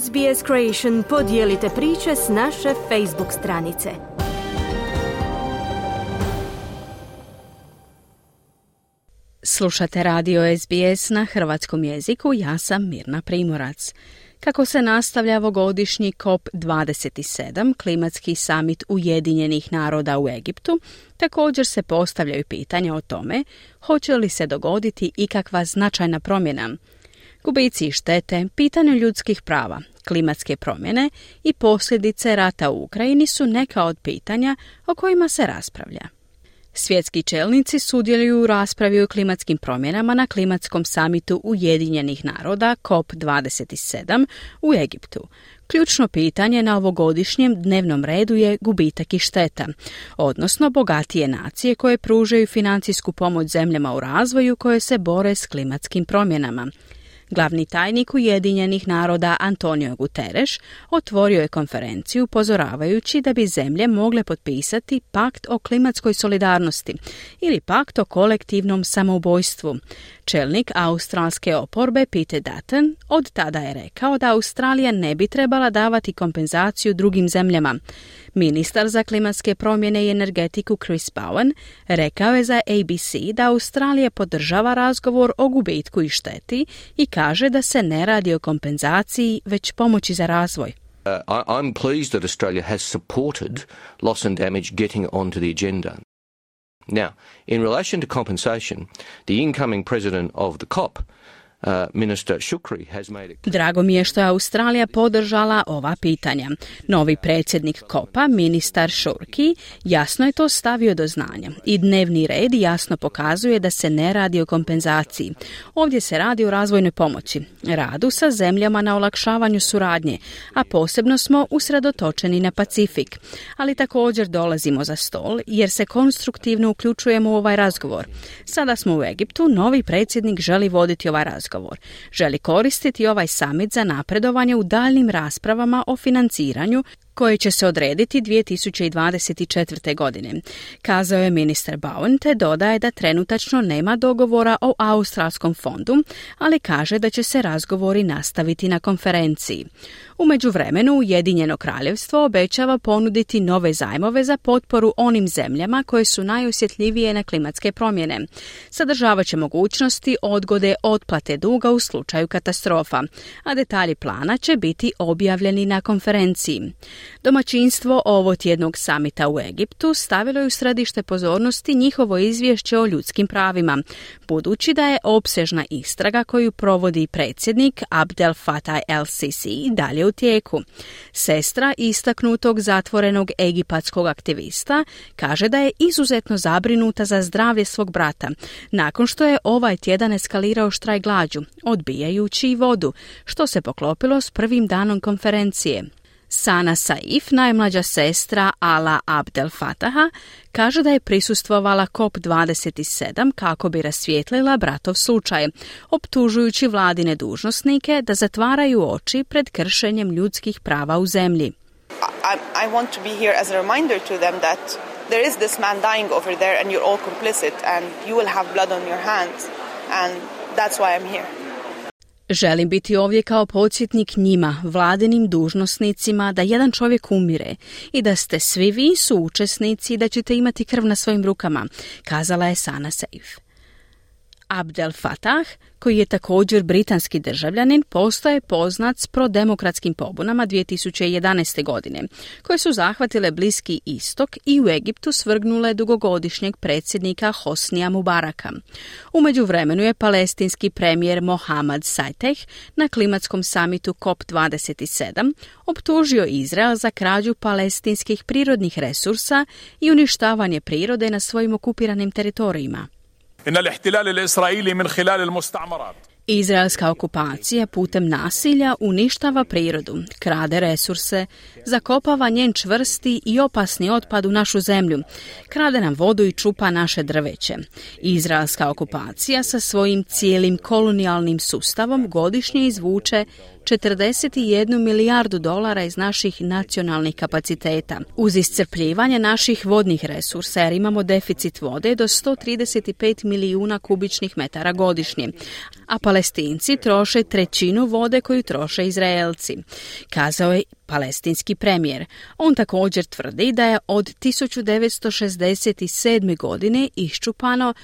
SBS Creation podijelite priče s naše Facebook stranice. Slušate radio SBS na hrvatskom jeziku, ja sam Mirna Primorac. Kako se nastavlja ovogodišnji COP27, klimatski samit Ujedinjenih naroda u Egiptu, također se postavljaju pitanja o tome hoće li se dogoditi ikakva značajna promjena. Gubici i štete, pitanje ljudskih prava, klimatske promjene i posljedice rata u Ukrajini su neka od pitanja o kojima se raspravlja. Svjetski čelnici sudjeluju u raspravi o klimatskim promjenama na klimatskom samitu Ujedinjenih naroda COP27 u Egiptu. Ključno pitanje na ovogodišnjem dnevnom redu je gubitak i šteta, odnosno bogatije nacije koje pružaju financijsku pomoć zemljama u razvoju koje se bore s klimatskim promjenama. Glavni tajnik Ujedinjenih naroda Antonio Guterres otvorio je konferenciju upozoravajući da bi zemlje mogle potpisati pakt o klimatskoj solidarnosti ili pakt o kolektivnom samoubojstvu. Čelnik australske oporbe Peter Dutton od tada je rekao da Australija ne bi trebala davati kompenzaciju drugim zemljama. Ministar za klimatske promjene i energetiku Chris Bowen rekao je za ABC da Australija podržava razgovor o gubitku i šteti i kaže da se ne radi o kompenzaciji, već pomoći za razvoj. Uh, I'm pleased that Australia has supported loss and damage getting onto the agenda. Now, in relation to compensation, the incoming president of the COP Drago mi je što je Australija podržala ova pitanja. Novi predsjednik Kopa, ministar Šurki, jasno je to stavio do znanja i dnevni red jasno pokazuje da se ne radi o kompenzaciji. Ovdje se radi o razvojnoj pomoći, radu sa zemljama na olakšavanju suradnje, a posebno smo usredotočeni na Pacifik. Ali također dolazimo za stol jer se konstruktivno uključujemo u ovaj razgovor. Sada smo u Egiptu, novi predsjednik želi voditi ovaj razgovor razgovor. Želi koristiti ovaj samit za napredovanje u daljnim raspravama o financiranju koje će se odrediti 2024. godine. Kazao je ministar Bowen te dodaje da trenutačno nema dogovora o Australskom fondu, ali kaže da će se razgovori nastaviti na konferenciji. U međuvremenu Ujedinjeno kraljevstvo obećava ponuditi nove zajmove za potporu onim zemljama koje su najosjetljivije na klimatske promjene. Sadržavat će mogućnosti odgode otplate duga u slučaju katastrofa, a detalji plana će biti objavljeni na konferenciji. Domaćinstvo ovo tjednog samita u Egiptu stavilo je u središte pozornosti njihovo izvješće o ljudskim pravima, budući da je opsežna istraga koju provodi predsjednik Abdel Fattah el-Sisi i dalje u tijeku. Sestra istaknutog zatvorenog egipatskog aktivista kaže da je izuzetno zabrinuta za zdravlje svog brata, nakon što je ovaj tjedan eskalirao štraj glađu, odbijajući i vodu, što se poklopilo s prvim danom konferencije. Sana Saif, najmlađa sestra Ala Abdel Fataha, kaže da je prisustvovala COP27 kako bi rasvijetlila bratov slučaj, optužujući vladine dužnosnike da zatvaraju oči pred kršenjem ljudskih prava u zemlji. I, I want to be here as a reminder to them that there is this man dying over there and you're all complicit and you will have blood on your hands and that's why I'm here. Želim biti ovdje kao podsjetnik njima, vladinim dužnosnicima, da jedan čovjek umire i da ste svi vi suučesnici i da ćete imati krv na svojim rukama, kazala je Sana Seif. Abdel Fattah, koji je također britanski državljanin, postaje poznat s prodemokratskim pobunama 2011. godine, koje su zahvatile Bliski istok i u Egiptu svrgnule dugogodišnjeg predsjednika Hosnija Mubaraka. U međuvremenu je palestinski premijer Mohamed Sajteh na klimatskom samitu COP27 optužio Izrael za krađu palestinskih prirodnih resursa i uništavanje prirode na svojim okupiranim teritorijima. Izraelska okupacija putem nasilja uništava prirodu, krade resurse, zakopava njen čvrsti i opasni otpad u našu zemlju, krade nam vodu i čupa naše drveće. Izraelska okupacija sa svojim cijelim kolonijalnim sustavom godišnje izvuče 41 milijardu dolara iz naših nacionalnih kapaciteta. Uz iscrpljivanje naših vodnih resursa, jer imamo deficit vode do 135 milijuna kubičnih metara godišnje, a palestinci troše trećinu vode koju troše Izraelci, kazao je palestinski premijer. On također tvrdi da je od 1967. godine iščupano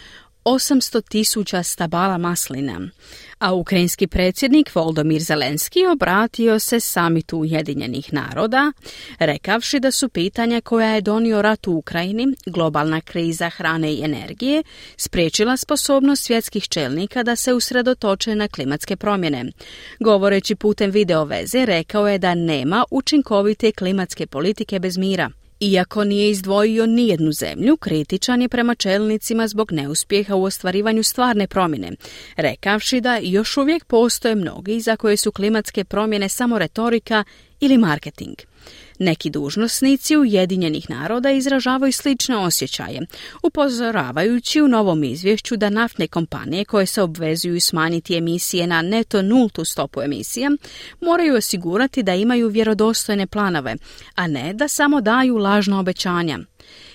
800 tisuća stabala maslina. A ukrajinski predsjednik Voldomir Zelenski obratio se samitu Ujedinjenih naroda, rekavši da su pitanja koja je donio rat u Ukrajini, globalna kriza hrane i energije, spriječila sposobnost svjetskih čelnika da se usredotoče na klimatske promjene. Govoreći putem video veze, rekao je da nema učinkovite klimatske politike bez mira. Iako nije izdvojio nijednu zemlju, kritičan je prema čelnicima zbog neuspjeha u ostvarivanju stvarne promjene, rekavši da još uvijek postoje mnogi za koje su klimatske promjene samo retorika ili marketing. Neki dužnosnici Ujedinjenih naroda izražavaju slične osjećaje, upozoravajući u novom izvješću da naftne kompanije koje se obvezuju smanjiti emisije na neto nultu stopu emisija moraju osigurati da imaju vjerodostojne planove, a ne da samo daju lažna obećanja.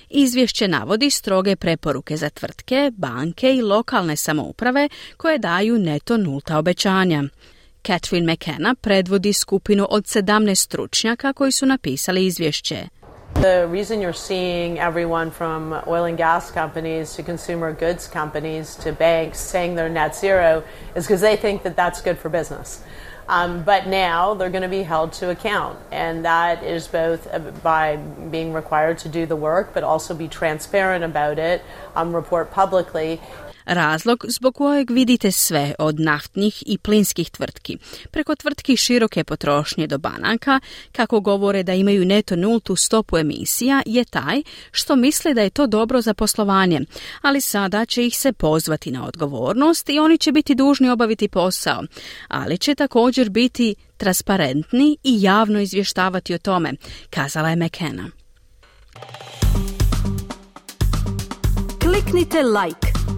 Izvješće navodi stroge preporuke za tvrtke, banke i lokalne samouprave koje daju neto nulta obećanja. Catherine McKenna predvodi skupinu od 17 stručnjaka koji su napisali izvješće. The reason you're seeing everyone from oil and gas companies to consumer goods companies to banks saying they're net zero is because they think that that's good for business. Um, but now they're going to be held to account, and that is both by being required to do the work, but also be transparent about it, um, report publicly, Razlog zbog kojeg vidite sve od naftnih i plinskih tvrtki, preko tvrtki široke potrošnje do banaka, kako govore da imaju neto nultu stopu emisija, je taj što misle da je to dobro za poslovanje, ali sada će ih se pozvati na odgovornost i oni će biti dužni obaviti posao, ali će također biti transparentni i javno izvještavati o tome, kazala je McKenna. Kliknite like